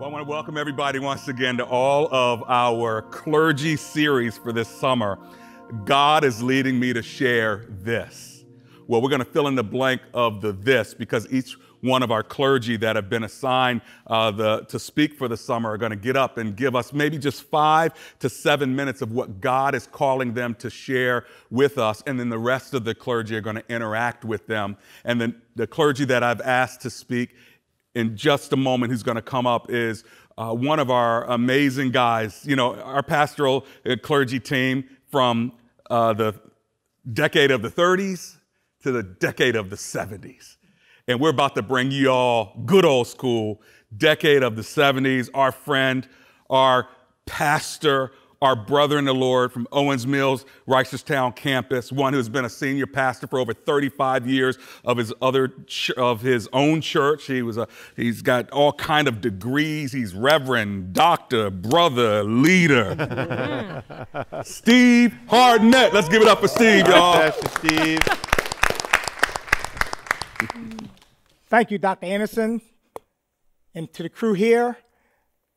Well, I want to welcome everybody once again to all of our clergy series for this summer. God is leading me to share this. Well, we're going to fill in the blank of the this because each one of our clergy that have been assigned uh, the, to speak for the summer are going to get up and give us maybe just five to seven minutes of what God is calling them to share with us. And then the rest of the clergy are going to interact with them. And then the clergy that I've asked to speak in just a moment who's going to come up is uh, one of our amazing guys, you know, our pastoral uh, clergy team from uh, the decade of the 30s to the decade of the 70s. And we're about to bring you all good old school, decade of the 70s, our friend, our pastor, our brother in the Lord from Owings Mills, Reisterstown campus, one who's been a senior pastor for over 35 years of his other of his own church. He was a he's got all kind of degrees. He's reverend, doctor, brother, leader. Steve Hardnett. Let's give it up for Steve, y'all. Pastor Steve. Thank you, Dr. Anderson, and to the crew here.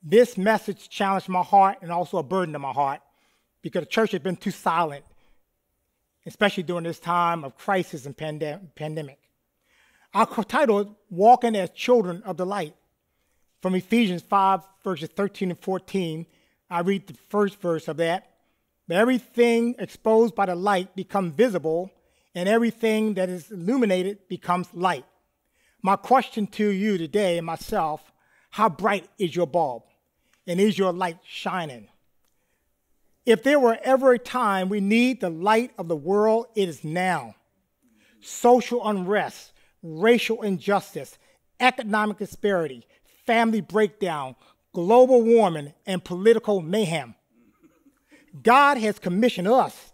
This message challenged my heart and also a burden to my heart because the church has been too silent, especially during this time of crisis and pandem- pandemic. Our title is Walking as Children of the Light. From Ephesians 5, verses 13 and 14, I read the first verse of that. Everything exposed by the light becomes visible, and everything that is illuminated becomes light. My question to you today and myself how bright is your bulb? And is your light shining? If there were ever a time we need the light of the world, it is now. Social unrest, racial injustice, economic disparity, family breakdown, global warming, and political mayhem. God has commissioned us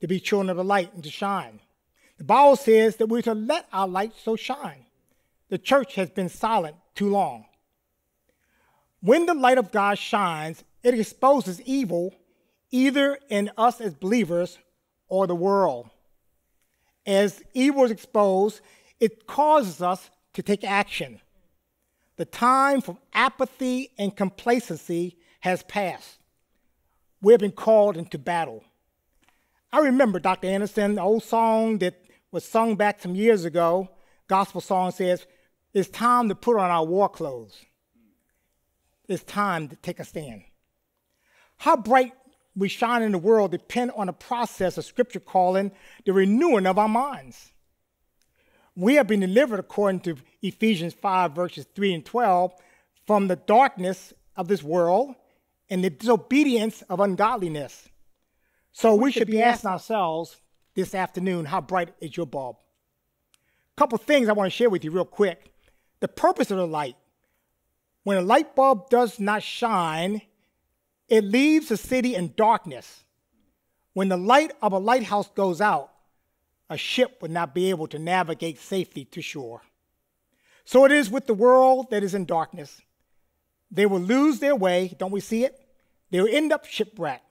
to be children of the light and to shine. The Bible says that we're to let our light so shine. The church has been silent too long. When the light of God shines, it exposes evil either in us as believers or the world. As evil is exposed, it causes us to take action. The time for apathy and complacency has passed. We have been called into battle. I remember, Dr. Anderson, the old song that was sung back some years ago, gospel song says, It's time to put on our war clothes it's time to take a stand. How bright we shine in the world depend on a process of scripture calling the renewing of our minds. We have been delivered, according to Ephesians 5, verses 3 and 12, from the darkness of this world and the disobedience of ungodliness. So we, we should be asking ourselves this afternoon, how bright is your bulb? A couple things I want to share with you real quick. The purpose of the light when a light bulb does not shine, it leaves the city in darkness. When the light of a lighthouse goes out, a ship would not be able to navigate safely to shore. So it is with the world that is in darkness. They will lose their way, don't we see it? They will end up shipwrecked.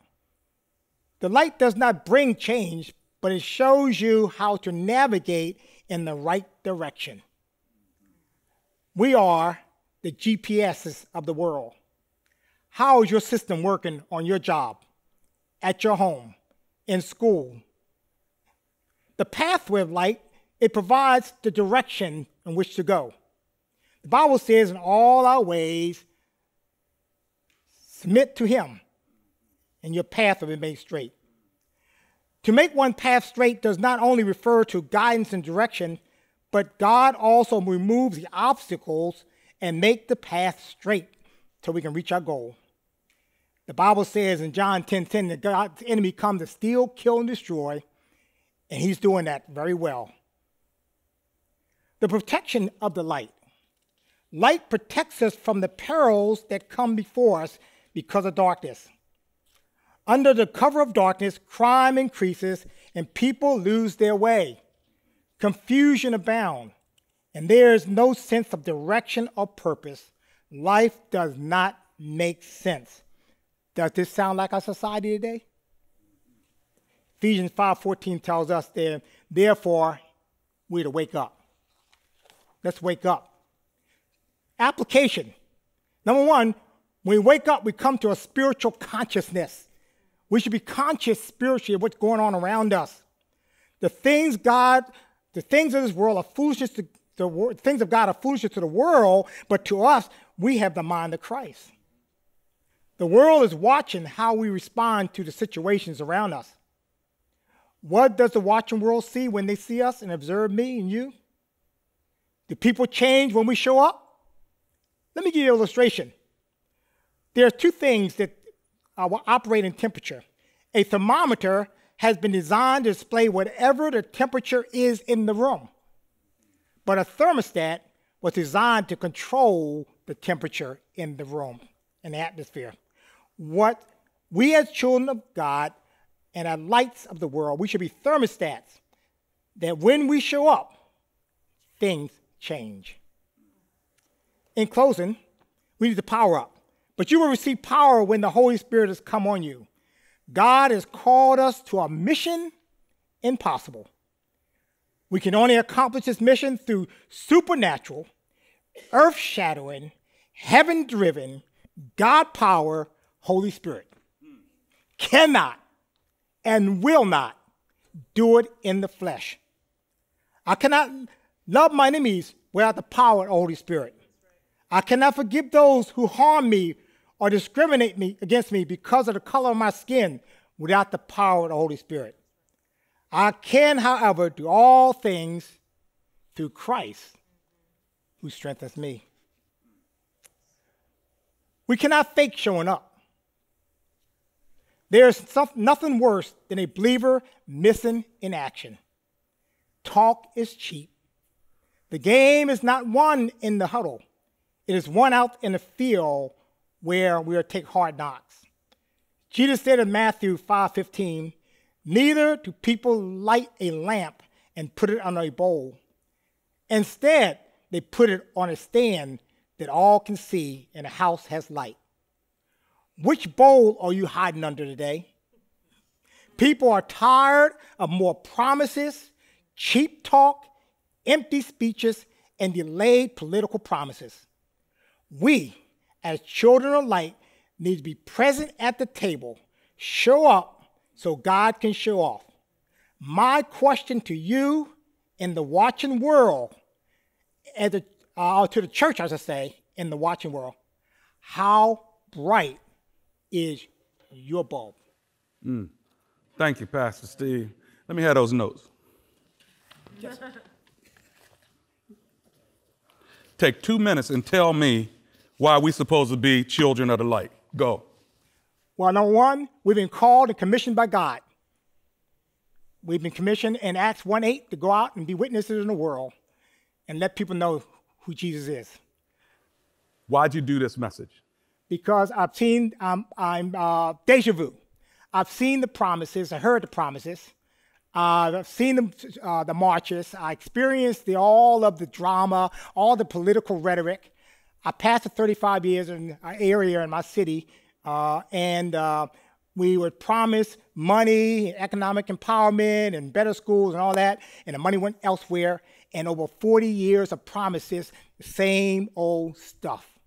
The light does not bring change, but it shows you how to navigate in the right direction. We are the GPSs of the world. How is your system working on your job, at your home, in school? The pathway of light, it provides the direction in which to go. The Bible says, in all our ways, submit to Him, and your path will be made straight. To make one path straight does not only refer to guidance and direction, but God also removes the obstacles and make the path straight till we can reach our goal. The Bible says in John 10 10 that God's enemy comes to steal, kill, and destroy, and he's doing that very well. The protection of the light. Light protects us from the perils that come before us because of darkness. Under the cover of darkness, crime increases and people lose their way. Confusion abounds and there is no sense of direction or purpose, life does not make sense. Does this sound like our society today? Ephesians 5:14 tells us that therefore we're to wake up. Let's wake up. Application. Number one, when we wake up, we come to a spiritual consciousness. We should be conscious spiritually of what's going on around us. The things God, the things of this world are foolishness to the things of God are foolishness to the world, but to us, we have the mind of Christ. The world is watching how we respond to the situations around us. What does the watching world see when they see us and observe me and you? Do people change when we show up? Let me give you an illustration. There are two things that are operating temperature. A thermometer has been designed to display whatever the temperature is in the room, but a thermostat was designed to control the temperature in the room and the atmosphere. What we as children of God and our lights of the world, we should be thermostats that when we show up, things change. In closing, we need to power up. But you will receive power when the Holy Spirit has come on you. God has called us to a mission impossible. We can only accomplish this mission through supernatural, earth shadowing, heaven driven, God power, Holy Spirit. Cannot and will not do it in the flesh. I cannot love my enemies without the power of the Holy Spirit. I cannot forgive those who harm me or discriminate me against me because of the color of my skin without the power of the Holy Spirit. I can, however, do all things through Christ who strengthens me. We cannot fake showing up. There's nothing worse than a believer missing in action. Talk is cheap. The game is not won in the huddle, it is won out in the field where we are take hard knocks. Jesus said in Matthew 5:15, "Neither do people light a lamp and put it under a bowl. Instead, they put it on a stand that all can see, and the house has light." Which bowl are you hiding under today? People are tired of more promises, cheap talk, empty speeches, and delayed political promises. We, as children of light, need to be present at the table, show up so God can show off. My question to you in the watching world, as a, uh, to the church, as I say, in the watching world, how bright is your bulb. Mm. Thank you, Pastor Steve. Let me have those notes. Yes. Take two minutes and tell me why we're supposed to be children of the light. Go. Well, number one, we've been called and commissioned by God. We've been commissioned in Acts 1 8 to go out and be witnesses in the world and let people know who Jesus is. Why'd you do this message? because I've seen, um, I'm uh, deja vu. I've seen the promises, I heard the promises, uh, I've seen the, uh, the marches, I experienced the, all of the drama, all the political rhetoric. I passed the 35 years in an area in my city, uh, and uh, we were promised money, economic empowerment, and better schools and all that, and the money went elsewhere. And over 40 years of promises, same old stuff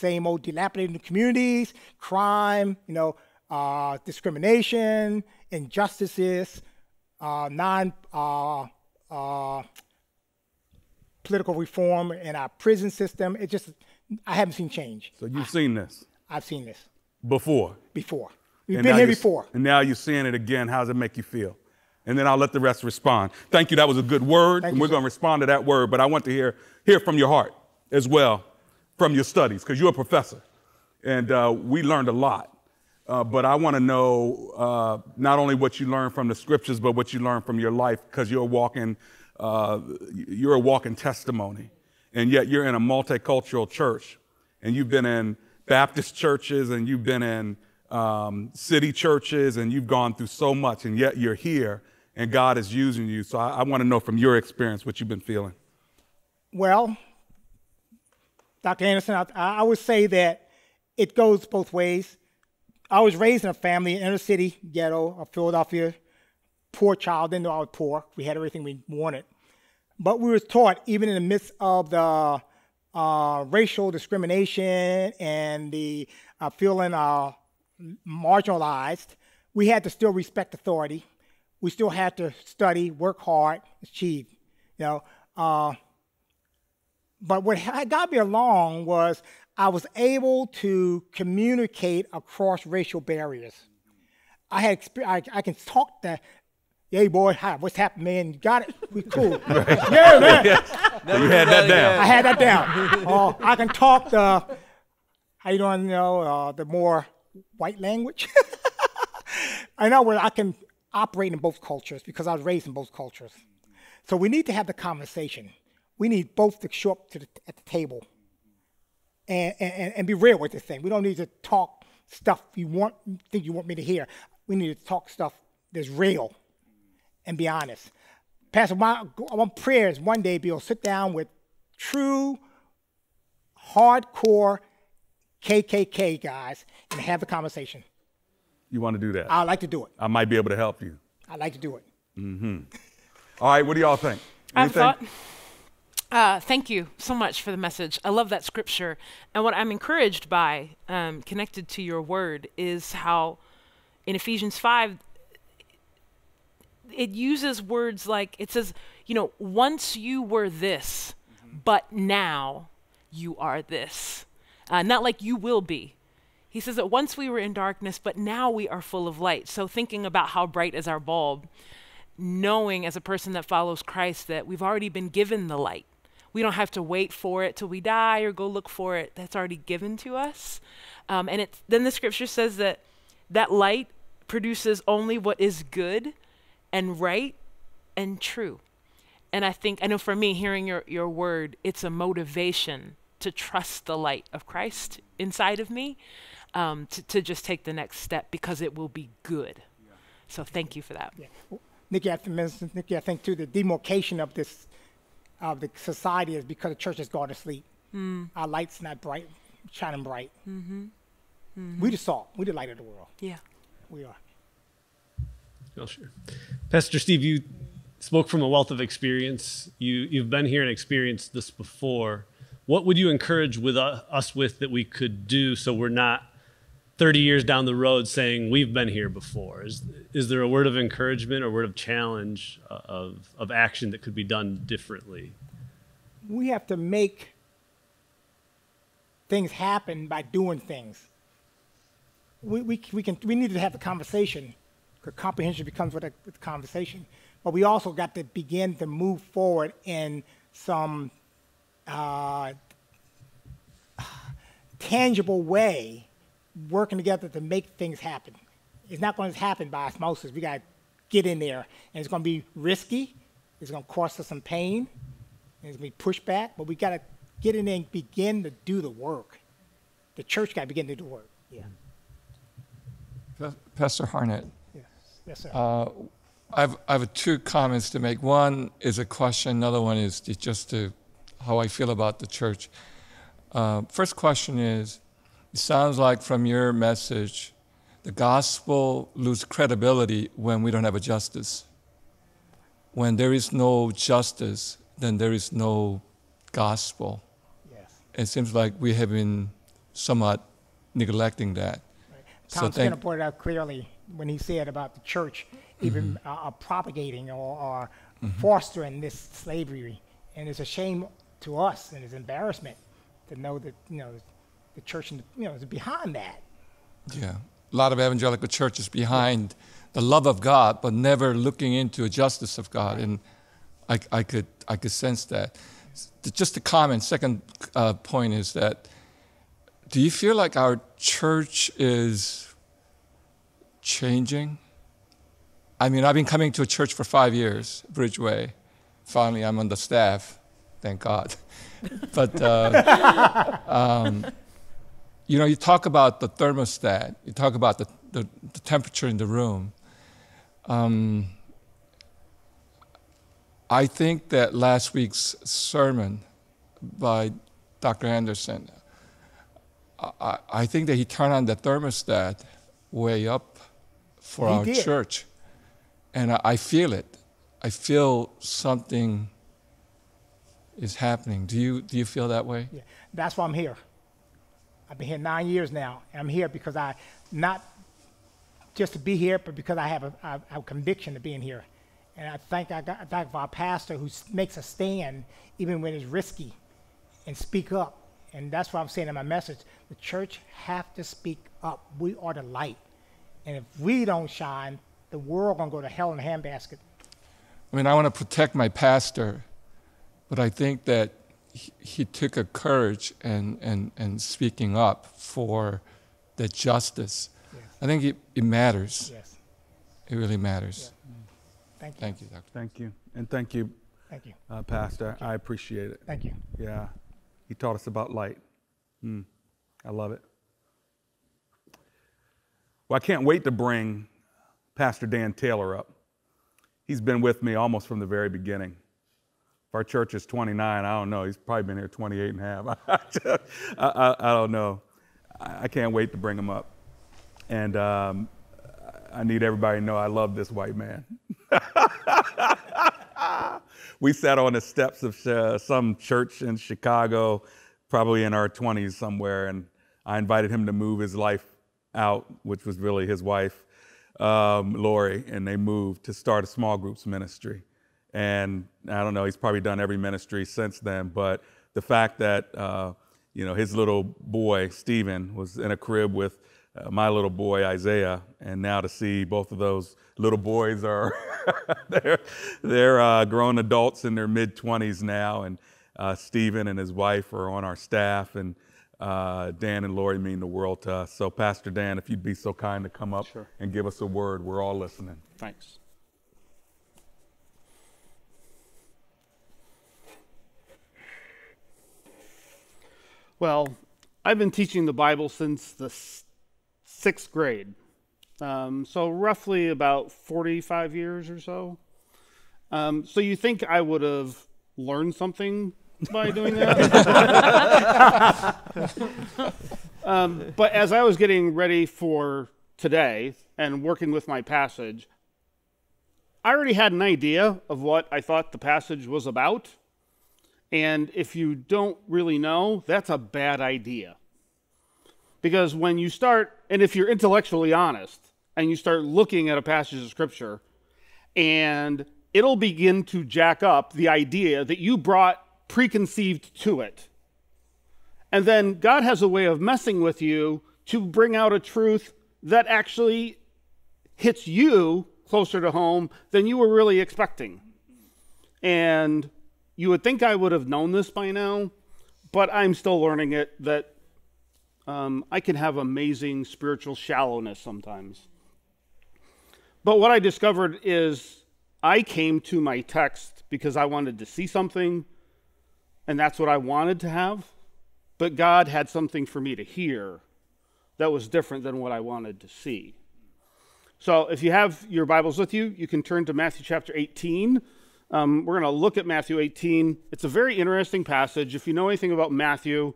same old dilapidated communities, crime, you know, uh, discrimination, injustices, uh, non uh, uh, political reform in our prison system. It just, I haven't seen change. So you've seen this? I've seen this. Before? Before. We've and been here before. And now you're seeing it again. How does it make you feel? And then I'll let the rest respond. Thank you. That was a good word. Thank and we're going to respond to that word, but I want to hear, hear from your heart as well from your studies because you're a professor and uh, we learned a lot. Uh, but I want to know uh, not only what you learned from the scriptures, but what you learned from your life because you're walking, uh, you're a walking testimony. And yet you're in a multicultural church and you've been in Baptist churches and you've been in um, city churches and you've gone through so much and yet you're here and God is using you. So I, I want to know from your experience what you've been feeling. Well, Dr. Anderson, I, I would say that it goes both ways. I was raised in a family, an inner city ghetto of Philadelphia, poor child, didn't know I was poor. We had everything we wanted. But we were taught, even in the midst of the uh, racial discrimination and the uh, feeling uh, marginalized, we had to still respect authority. We still had to study, work hard, achieve. You know, uh, but what got me along was I was able to communicate across racial barriers. I had I, I can talk to hey boy, hi, what's happening, man? You got it? We cool. yeah, man. you had that down. I had that down. uh, I can talk the, how you doing, you know, uh, the more white language. I know where I can operate in both cultures because I was raised in both cultures. So we need to have the conversation. We need both to show up to the, at the table and, and, and be real with this thing. We don't need to talk stuff you want, think you want me to hear. We need to talk stuff that's real and be honest. Pastor, my, my prayer is one day be able to sit down with true, hardcore KKK guys and have a conversation. You want to do that? I'd like to do it. I might be able to help you. I'd like to do it. Mm-hmm. All right, what do y'all think? I thought. Uh, thank you so much for the message. I love that scripture. And what I'm encouraged by, um, connected to your word, is how in Ephesians 5, it uses words like it says, you know, once you were this, mm-hmm. but now you are this. Uh, not like you will be. He says that once we were in darkness, but now we are full of light. So thinking about how bright is our bulb, knowing as a person that follows Christ that we've already been given the light. We don't have to wait for it till we die or go look for it. That's already given to us. Um, and then the scripture says that that light produces only what is good and right and true. And I think, I know for me, hearing your, your word, it's a motivation to trust the light of Christ inside of me, um, to, to just take the next step because it will be good. Yeah. So thank you for that. Yeah. Well, Nikki, I think, Nikki, I think too, the demarcation of this, of the society is because the church has gone to sleep. Mm. Our light's not bright, shining bright. Mm-hmm. Mm-hmm. We the salt. We the light of the world. Yeah. We are. Oh, sure. Pastor Steve, you spoke from a wealth of experience. You, you've been here and experienced this before. What would you encourage with uh, us with that we could do so we're not 30 years down the road saying we've been here before? Is, is there a word of encouragement or word of challenge uh, of, of action that could be done differently? We have to make things happen by doing things. We, we, we, can, we need to have the conversation comprehension becomes with a, with conversation. But we also got to begin to move forward in some uh, tangible way, working together to make things happen. It's not going to happen by osmosis. We got to get in there, and it's going to be risky. It's going to cost us some pain. It's going to be pushback, but we got to get in there and begin to do the work. The church got to begin to do the work. Yeah. Pastor Harnett, Yes, sir. Uh, I've, I have two comments to make. One is a question, another one is just to how I feel about the church. Uh, first question is it sounds like from your message, the gospel loses credibility when we don't have a justice. When there is no justice, then there is no gospel. Yes. It seems like we have been somewhat neglecting that. Right. Tom's so going to point it out clearly when he said about the church even mm-hmm. uh, uh, propagating or, or mm-hmm. fostering this slavery. And it's a shame to us and it's embarrassment to know that, you know, the church and you know, is behind that. Yeah. A lot of evangelical churches behind the love of God, but never looking into the justice of God. Right. And I, I, could, I could sense that. Just a comment, second uh, point is that do you feel like our church is changing. I mean, I've been coming to a church for five years, Bridgeway. Finally, I'm on the staff, thank God. but, uh, um, you know, you talk about the thermostat, you talk about the, the, the temperature in the room. Um, I think that last week's sermon by Dr. Anderson, I, I think that he turned on the thermostat way up for he our did. church. And I, I feel it. I feel something is happening. Do you do you feel that way? Yeah, that's why I'm here. I've been here nine years now, and I'm here because I not just to be here, but because I have a, I have a conviction of being here. And I thank I, got, I thank our pastor who makes a stand even when it's risky, and speak up. And that's what I'm saying in my message. The church have to speak up. We are the light, and if we don't shine, the world gonna go to hell in a handbasket. I mean, I want to protect my pastor, but I think that he, he took a courage and, and, and speaking up for the justice. Yes. I think it, it matters. Yes. It really matters. Thank you. Thank you, Doctor. Thank you. And thank you, Thank you. uh, Pastor. I appreciate it. Thank you. Yeah. He taught us about light. Hmm. I love it. Well, I can't wait to bring Pastor Dan Taylor up. He's been with me almost from the very beginning. If our church is 29, I don't know. He's probably been here 28 and a half. I, I, I don't know. I, I can't wait to bring him up. And um, I need everybody to know I love this white man. we sat on the steps of uh, some church in Chicago, probably in our 20s somewhere, and I invited him to move his life out, which was really his wife, um, Lori, and they moved to start a small groups ministry. And I don't know, he's probably done every ministry since then, but the fact that, uh, you know, his little boy, Stephen, was in a crib with uh, my little boy, Isaiah, and now to see both of those little boys are, they're, they're uh, grown adults in their mid 20s now, and uh, Stephen and his wife are on our staff, and uh, Dan and Lori mean the world to us. So, Pastor Dan, if you'd be so kind to come up Sure. and give us a word, we're all listening. Thanks. Well, I've been teaching the Bible since the sixth grade. Um, so, roughly about 45 years or so. Um, so, you think I would have learned something by doing that? um, but as I was getting ready for today and working with my passage, I already had an idea of what I thought the passage was about. And if you don't really know, that's a bad idea. Because when you start, and if you're intellectually honest, and you start looking at a passage of scripture, and it'll begin to jack up the idea that you brought preconceived to it. And then God has a way of messing with you to bring out a truth that actually hits you closer to home than you were really expecting. And you would think I would have known this by now, but I'm still learning it that um, I can have amazing spiritual shallowness sometimes. But what I discovered is I came to my text because I wanted to see something, and that's what I wanted to have. But God had something for me to hear that was different than what I wanted to see. So if you have your Bibles with you, you can turn to Matthew chapter 18. Um, we're going to look at Matthew 18. It's a very interesting passage. If you know anything about Matthew,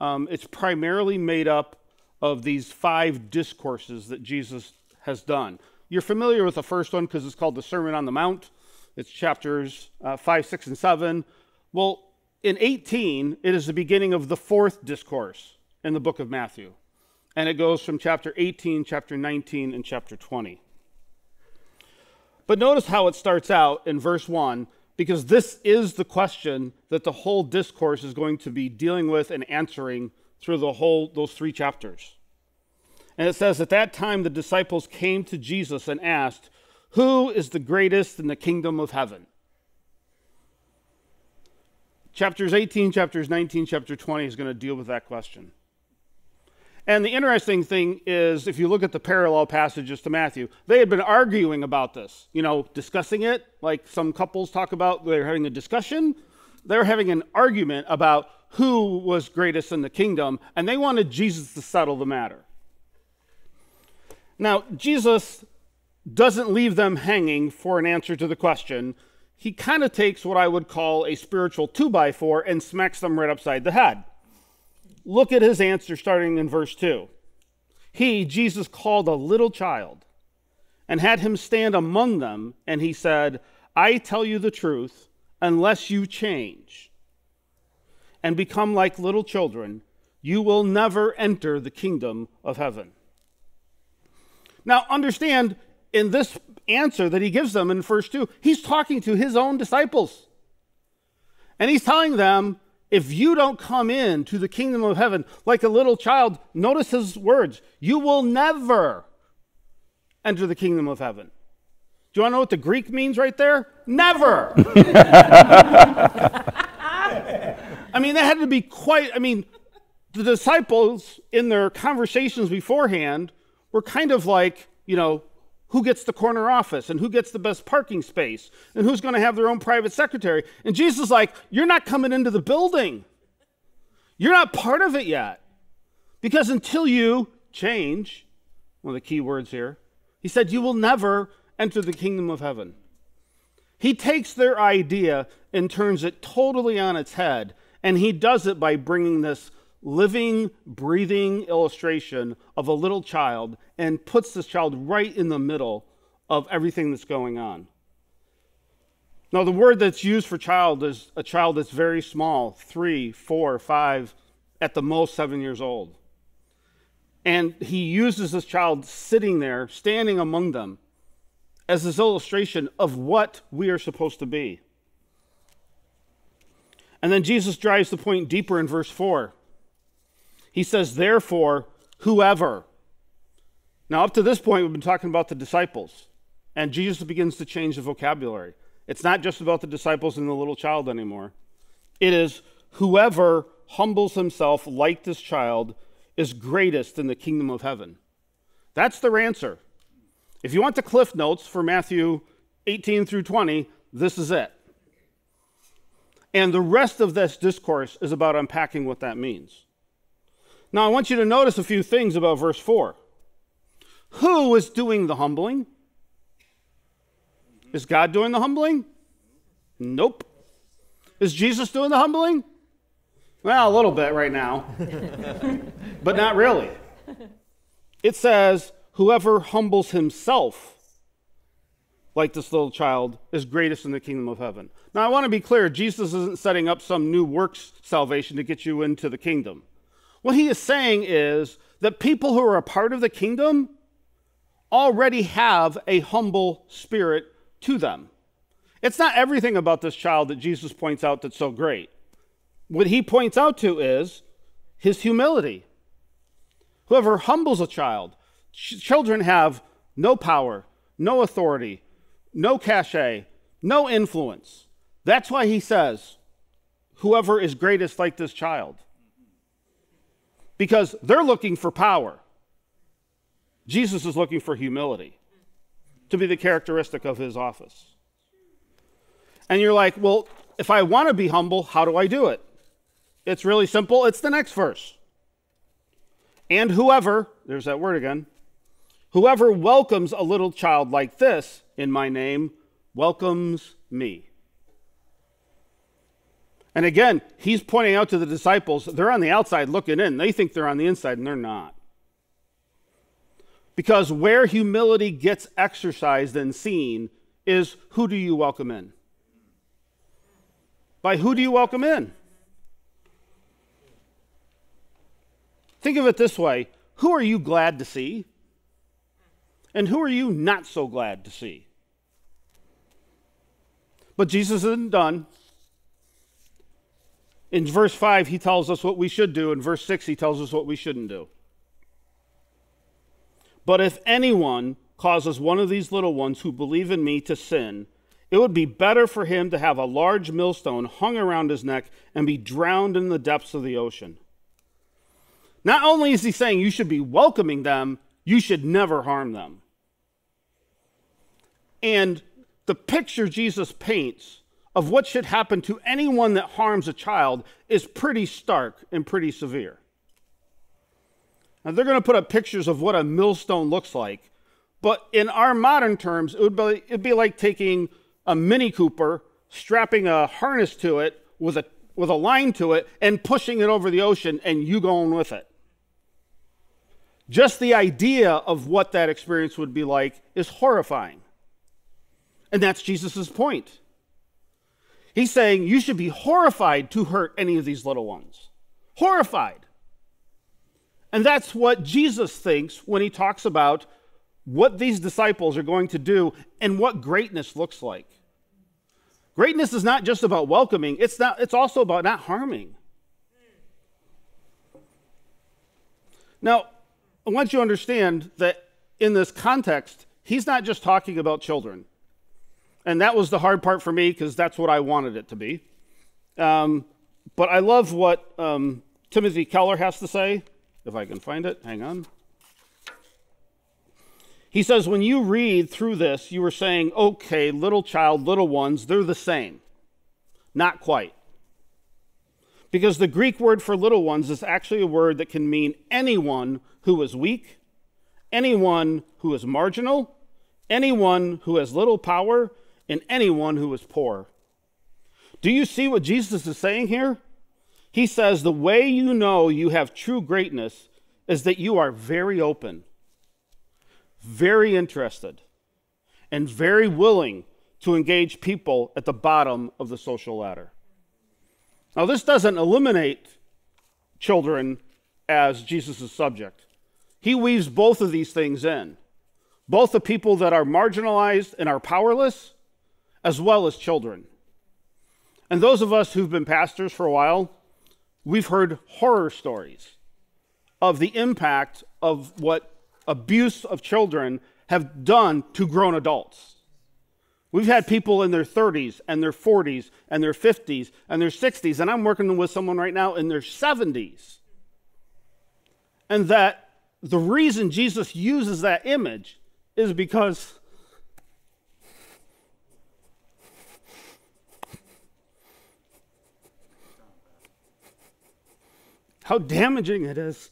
um, it's primarily made up of these five discourses that Jesus has done. You're familiar with the first one because it's called the Sermon on the Mount. It's chapters uh, 5, 6, and 7. Well, in 18, it is the beginning of the fourth discourse in the book of Matthew. And it goes from chapter 18, chapter 19, and chapter 20. But notice how it starts out in verse 1, because this is the question that the whole discourse is going to be dealing with and answering through the whole those three chapters. And it says, At that time the disciples came to Jesus and asked, Who is the greatest in the kingdom of heaven? Chapters 18, chapters 19, chapter 20 is going to deal with that question. And the interesting thing is, if you look at the parallel passages to Matthew, they had been arguing about this, you know, discussing it, like some couples talk about they're having a discussion. They're having an argument about who was greatest in the kingdom, and they wanted Jesus to settle the matter. Now, Jesus doesn't leave them hanging for an answer to the question. He kind of takes what I would call a spiritual two by four and smacks them right upside the head. Look at his answer starting in verse 2. He, Jesus, called a little child and had him stand among them, and he said, I tell you the truth, unless you change and become like little children, you will never enter the kingdom of heaven. Now, understand in this answer that he gives them in verse 2, he's talking to his own disciples. And he's telling them, if you don't come in to the kingdom of heaven like a little child, notice his words, you will never enter the kingdom of heaven. Do you want to know what the Greek means right there? Never. I mean, that had to be quite, I mean, the disciples in their conversations beforehand were kind of like, you know, who gets the corner office and who gets the best parking space and who's going to have their own private secretary. And Jesus is like, You're not coming into the building. You're not part of it yet. Because until you change, one of the key words here, he said, You will never enter the kingdom of heaven. He takes their idea and turns it totally on its head, and he does it by bringing this living, breathing illustration of a little child and puts this child right in the middle of everything that's going on. Now, the word that's used for child is a child that's very small three, four, five, at the most seven years old. And he uses this child sitting there, standing among them, as this illustration of what we are supposed to be. And then Jesus drives the point deeper in verse 4. He says, Therefore, whoever. Now, up to this point, we've been talking about the disciples, and Jesus begins to change the vocabulary. It's not just about the disciples and the little child anymore. It is whoever humbles himself like this child is greatest in the kingdom of heaven. That's their answer. If you want the cliff notes for Matthew 18 through 20, this is it. And the rest of this discourse is about unpacking what that means. Now, I want you to notice a few things about verse 4. Who is doing the humbling? Is God doing the humbling? Nope. Is Jesus doing the humbling? Well, a little bit right now, but not really. It says, Whoever humbles himself like this little child is greatest in the kingdom of heaven. Now, I want to be clear Jesus isn't setting up some new works salvation to get you into the kingdom. What he is saying is that people who are a part of the kingdom already have a humble spirit to them. It's not everything about this child that Jesus points out that's so great. What he points out to is his humility. Whoever humbles a child, ch- children have no power, no authority, no cachet, no influence. That's why he says, whoever is greatest like this child because they're looking for power. Jesus is looking for humility to be the characteristic of his office. And you're like, well, if I want to be humble, how do I do it? It's really simple. It's the next verse. And whoever, there's that word again, whoever welcomes a little child like this in my name welcomes me. And again, he's pointing out to the disciples, they're on the outside looking in. They think they're on the inside, and they're not. Because where humility gets exercised and seen is who do you welcome in? By who do you welcome in? Think of it this way who are you glad to see? And who are you not so glad to see? But Jesus isn't done. In verse 5, he tells us what we should do. In verse 6, he tells us what we shouldn't do. But if anyone causes one of these little ones who believe in me to sin, it would be better for him to have a large millstone hung around his neck and be drowned in the depths of the ocean. Not only is he saying you should be welcoming them, you should never harm them. And the picture Jesus paints of what should happen to anyone that harms a child is pretty stark and pretty severe. Now, they're going to put up pictures of what a millstone looks like, but in our modern terms, it would be, it'd be like taking a Mini Cooper, strapping a harness to it with a, with a line to it, and pushing it over the ocean, and you going with it. Just the idea of what that experience would be like is horrifying. And that's Jesus' point. He's saying you should be horrified to hurt any of these little ones. Horrified. And that's what Jesus thinks when he talks about what these disciples are going to do and what greatness looks like. Greatness is not just about welcoming, it's, not, it's also about not harming. Now, I want you to understand that in this context, he's not just talking about children. And that was the hard part for me because that's what I wanted it to be. Um, but I love what um, Timothy Keller has to say. If I can find it, hang on. He says, when you read through this, you are saying, okay, little child, little ones, they're the same. Not quite. Because the Greek word for little ones is actually a word that can mean anyone who is weak, anyone who is marginal, anyone who has little power, and anyone who is poor. Do you see what Jesus is saying here? He says, The way you know you have true greatness is that you are very open, very interested, and very willing to engage people at the bottom of the social ladder. Now, this doesn't eliminate children as Jesus' subject. He weaves both of these things in both the people that are marginalized and are powerless, as well as children. And those of us who've been pastors for a while, we've heard horror stories of the impact of what abuse of children have done to grown adults. We've had people in their 30s and their 40s and their 50s and their 60s, and I'm working with someone right now in their 70s. And that the reason Jesus uses that image is because how damaging it is.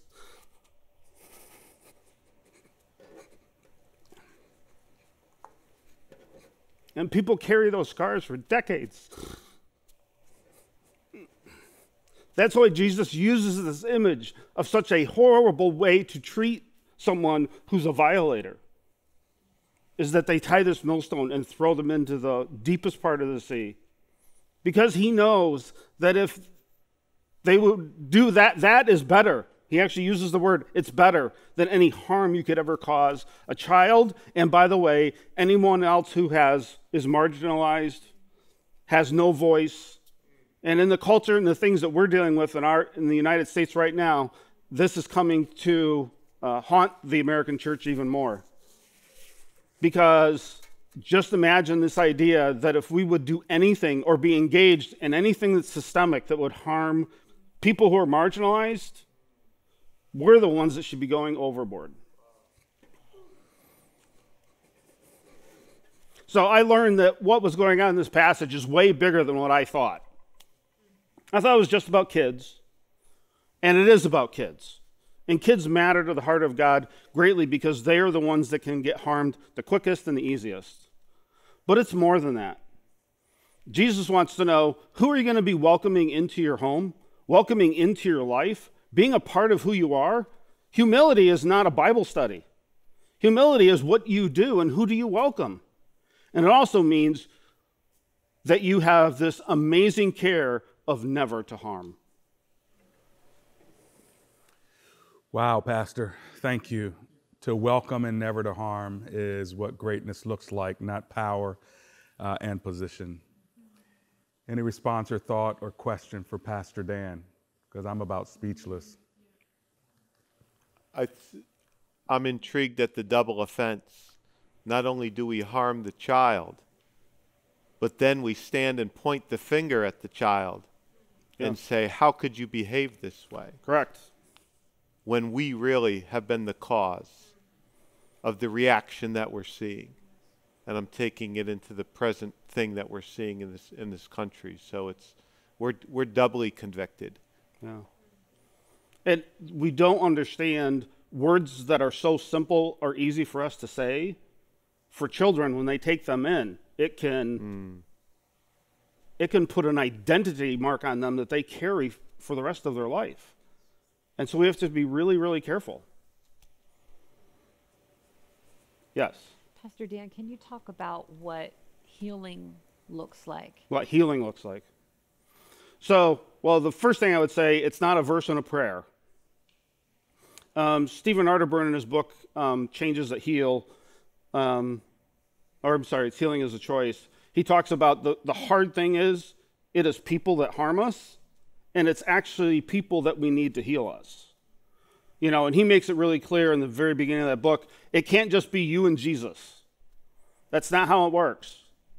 And people carry those scars for decades. That's why Jesus uses this image of such a horrible way to treat someone who's a violator is that they tie this millstone and throw them into the deepest part of the sea. Because he knows that if they would do that, that is better. He actually uses the word, it's better than any harm you could ever cause a child. And by the way, anyone else who has is marginalized, has no voice. And in the culture and the things that we're dealing with in, our, in the United States right now, this is coming to uh, haunt the American church even more. Because just imagine this idea that if we would do anything or be engaged in anything that's systemic that would harm people who are marginalized, we're the ones that should be going overboard. So I learned that what was going on in this passage is way bigger than what I thought. I thought it was just about kids, and it is about kids. And kids matter to the heart of God greatly because they are the ones that can get harmed the quickest and the easiest. But it's more than that. Jesus wants to know who are you going to be welcoming into your home, welcoming into your life, being a part of who you are? Humility is not a Bible study. Humility is what you do and who do you welcome. And it also means that you have this amazing care of never to harm. Wow, Pastor, thank you. To welcome and never to harm is what greatness looks like, not power uh, and position. Any response or thought or question for Pastor Dan? Because I'm about speechless. I th- I'm intrigued at the double offense. Not only do we harm the child, but then we stand and point the finger at the child Yeah. and say, How could you behave this way? Correct. when we really have been the cause of the reaction that we're seeing. And I'm taking it into the present thing that we're seeing in this in this country. So it's we're we're doubly convicted. Yeah. And we don't understand words that are so simple or easy for us to say. For children, when they take them in, it can hmm. it can put an identity mark on them that they carry for the rest of their life. And so we have to be really, really careful. Yes. Pastor Dan, can you talk about what healing looks like. what healing looks like. So, well, the first thing I would say, it's not a verse and a prayer. Um, Stephen Arterburn in his book um, Changes That Heal, um, or I'm sorry, it's Healing is a Choice. He talks about the, the hard thing is it is people that harm us, and it's actually people that we need to heal us. You know, and he makes it really clear in the very beginning of that book it can't just be you and Jesus. That's not how it works.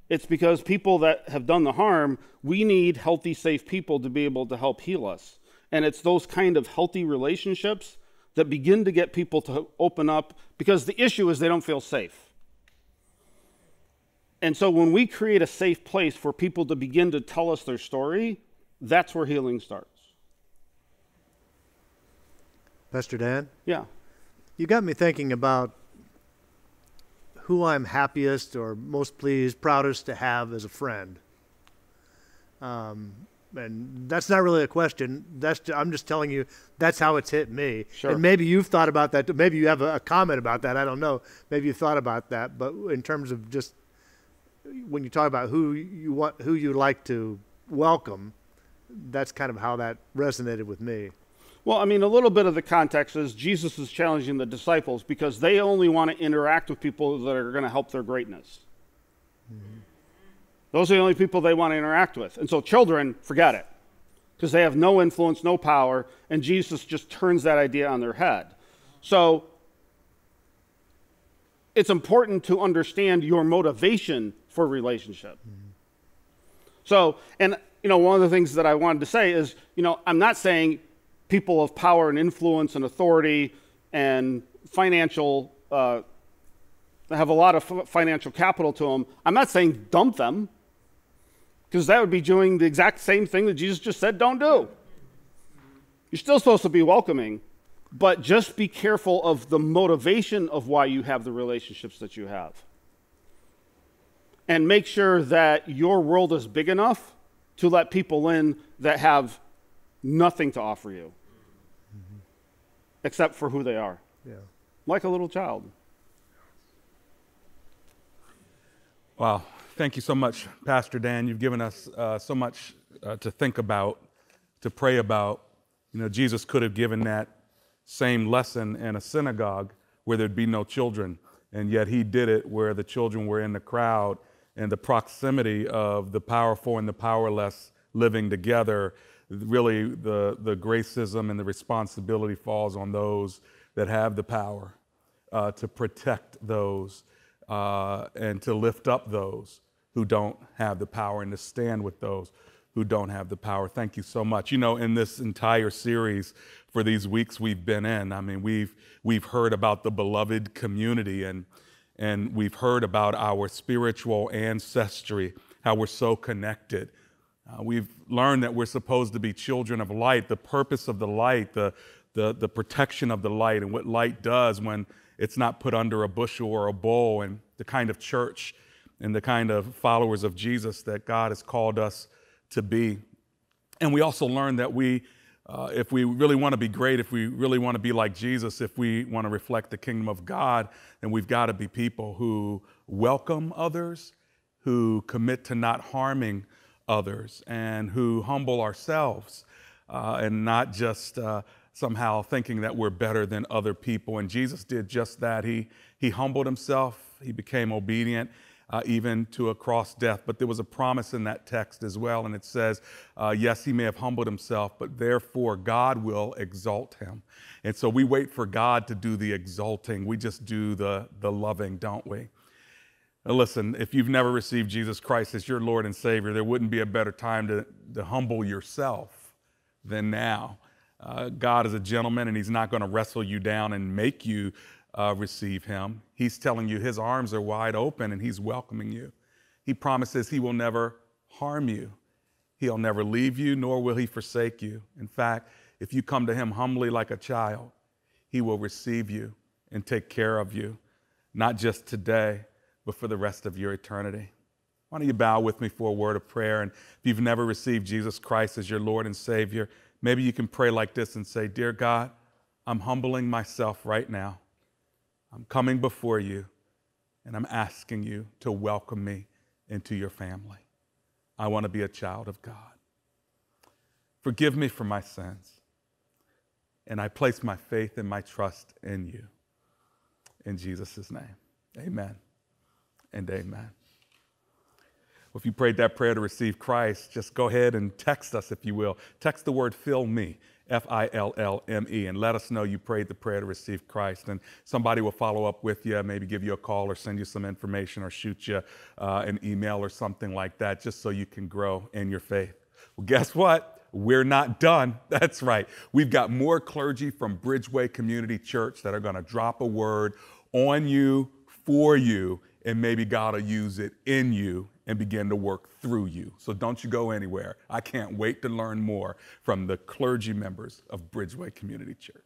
It's because people that have done the harm, we need healthy, safe people to be able to help heal us. And it's those kind of healthy relationships that begin to get people to open up because the issue is they don't feel safe. And so when we create a safe place for people to begin to tell us their story, that's where healing starts. Pastor Dan, Yeah. you got me thinking about who I'm happiest or most pleased, proudest to have as a friend. Um, and that's not really a question. That's I'm just telling you that's how it's hit me. Sure. And maybe you've thought about that. Maybe you have a, a comment about that. I don't know. Maybe you thought about that. But in terms of just when you talk about who you want, who you like to welcome, that's kind of how that resonated with me. Well, I mean, a little bit of the context is Jesus is challenging the disciples because they only want to interact with people that are going to help their greatness. Mm-hmm. Those are the only people they want to interact with. And so, children, forget it because they have no influence, no power, and Jesus just turns that idea on their head. So, it's important to understand your motivation for relationship. Mm-hmm. So, and you know, one of the things that I wanted to say is, you know, I'm not saying people of power and influence and authority and financial uh, have a lot of financial capital to them. I'm not saying dump them, because that would be doing the exact same thing that Jesus just said don't do. You're still supposed to be welcoming, but just be careful of the motivation of why you have the relationships that you have. And make sure that your world is big enough to let people in that have nothing to offer you except for who they are, Yeah. like a little child. Wow. Thank you so much, Pastor Dan. You've given us uh, so much uh, to think about, to pray about. You know, Jesus could have given that same lesson in a synagogue where there'd be no children, and yet he did it where the children were in the crowd and the proximity of the powerful and the powerless living together. Really, the, the gracism and the responsibility falls on those that have the power uh, to protect those uh, and to lift up those who don't have the power and to stand with those who don't have the power. Thank you so much. You know, in this entire series for these weeks we've been in, I mean, we've we've heard about the beloved community and and we've heard about our spiritual ancestry, how we're so connected. Uh, we've learned that we're supposed to be children of light, the purpose of the light, the, the, the protection of the light, and what light does when it's not put under a bushel or a bowl, and the kind of church and the kind of followers of Jesus that God has called us to be. And we also learned that we, uh, if we really want to be great, if we really want to be like Jesus, if we want to reflect the kingdom of God, then we've got to be people who welcome others, who commit to not harming others, and who humble ourselves uh, and not just uh, somehow thinking that we're better than other people. And Jesus did just that. He, he humbled himself, he became obedient. Uh, even to a cross death. But there was a promise in that text as well, and it says, uh, Yes, he may have humbled himself, but therefore God will exalt him. And so we wait for God to do the exalting. We just do the, the loving, don't we? Now listen, if you've never received Jesus Christ as your Lord and Savior, there wouldn't be a better time to, to humble yourself than now. Uh, God is a gentleman and He's not going to wrestle you down and make you uh, receive Him. He's telling you His arms are wide open and He's welcoming you. He promises He will never harm you, He'll never leave you, nor will He forsake you. In fact, if you come to Him humbly like a child, He will receive you and take care of you, not just today but for the rest of your eternity. Why don't you bow with me for a word of prayer? And if you've never received Jesus Christ as your Lord and Savior, maybe you can pray like this and say, Dear God, I'm humbling myself right now. I'm coming before you, and I'm asking you to welcome me into your family. I want to be a child of God. Forgive me for my sins. And I place my faith and my trust in you. In Jesus' name, amen and amen. Well, if you prayed that prayer to receive Christ, just go ahead and text us, if you will. Text the word fill me, F I L L M E, and let us know you prayed the prayer to receive Christ. And somebody will follow up with you, maybe give you a call or send you some information or shoot you uh, an email or something like that, just so you can grow in your faith. Well, guess what? We're not done. That's right. We've got more clergy from Bridgeway Community Church that are going to drop a word on you, for you, and maybe God will use it in you and begin to work through you. So don't you go anywhere. I can't wait to learn more from the clergy members of Bridgeway Community Church.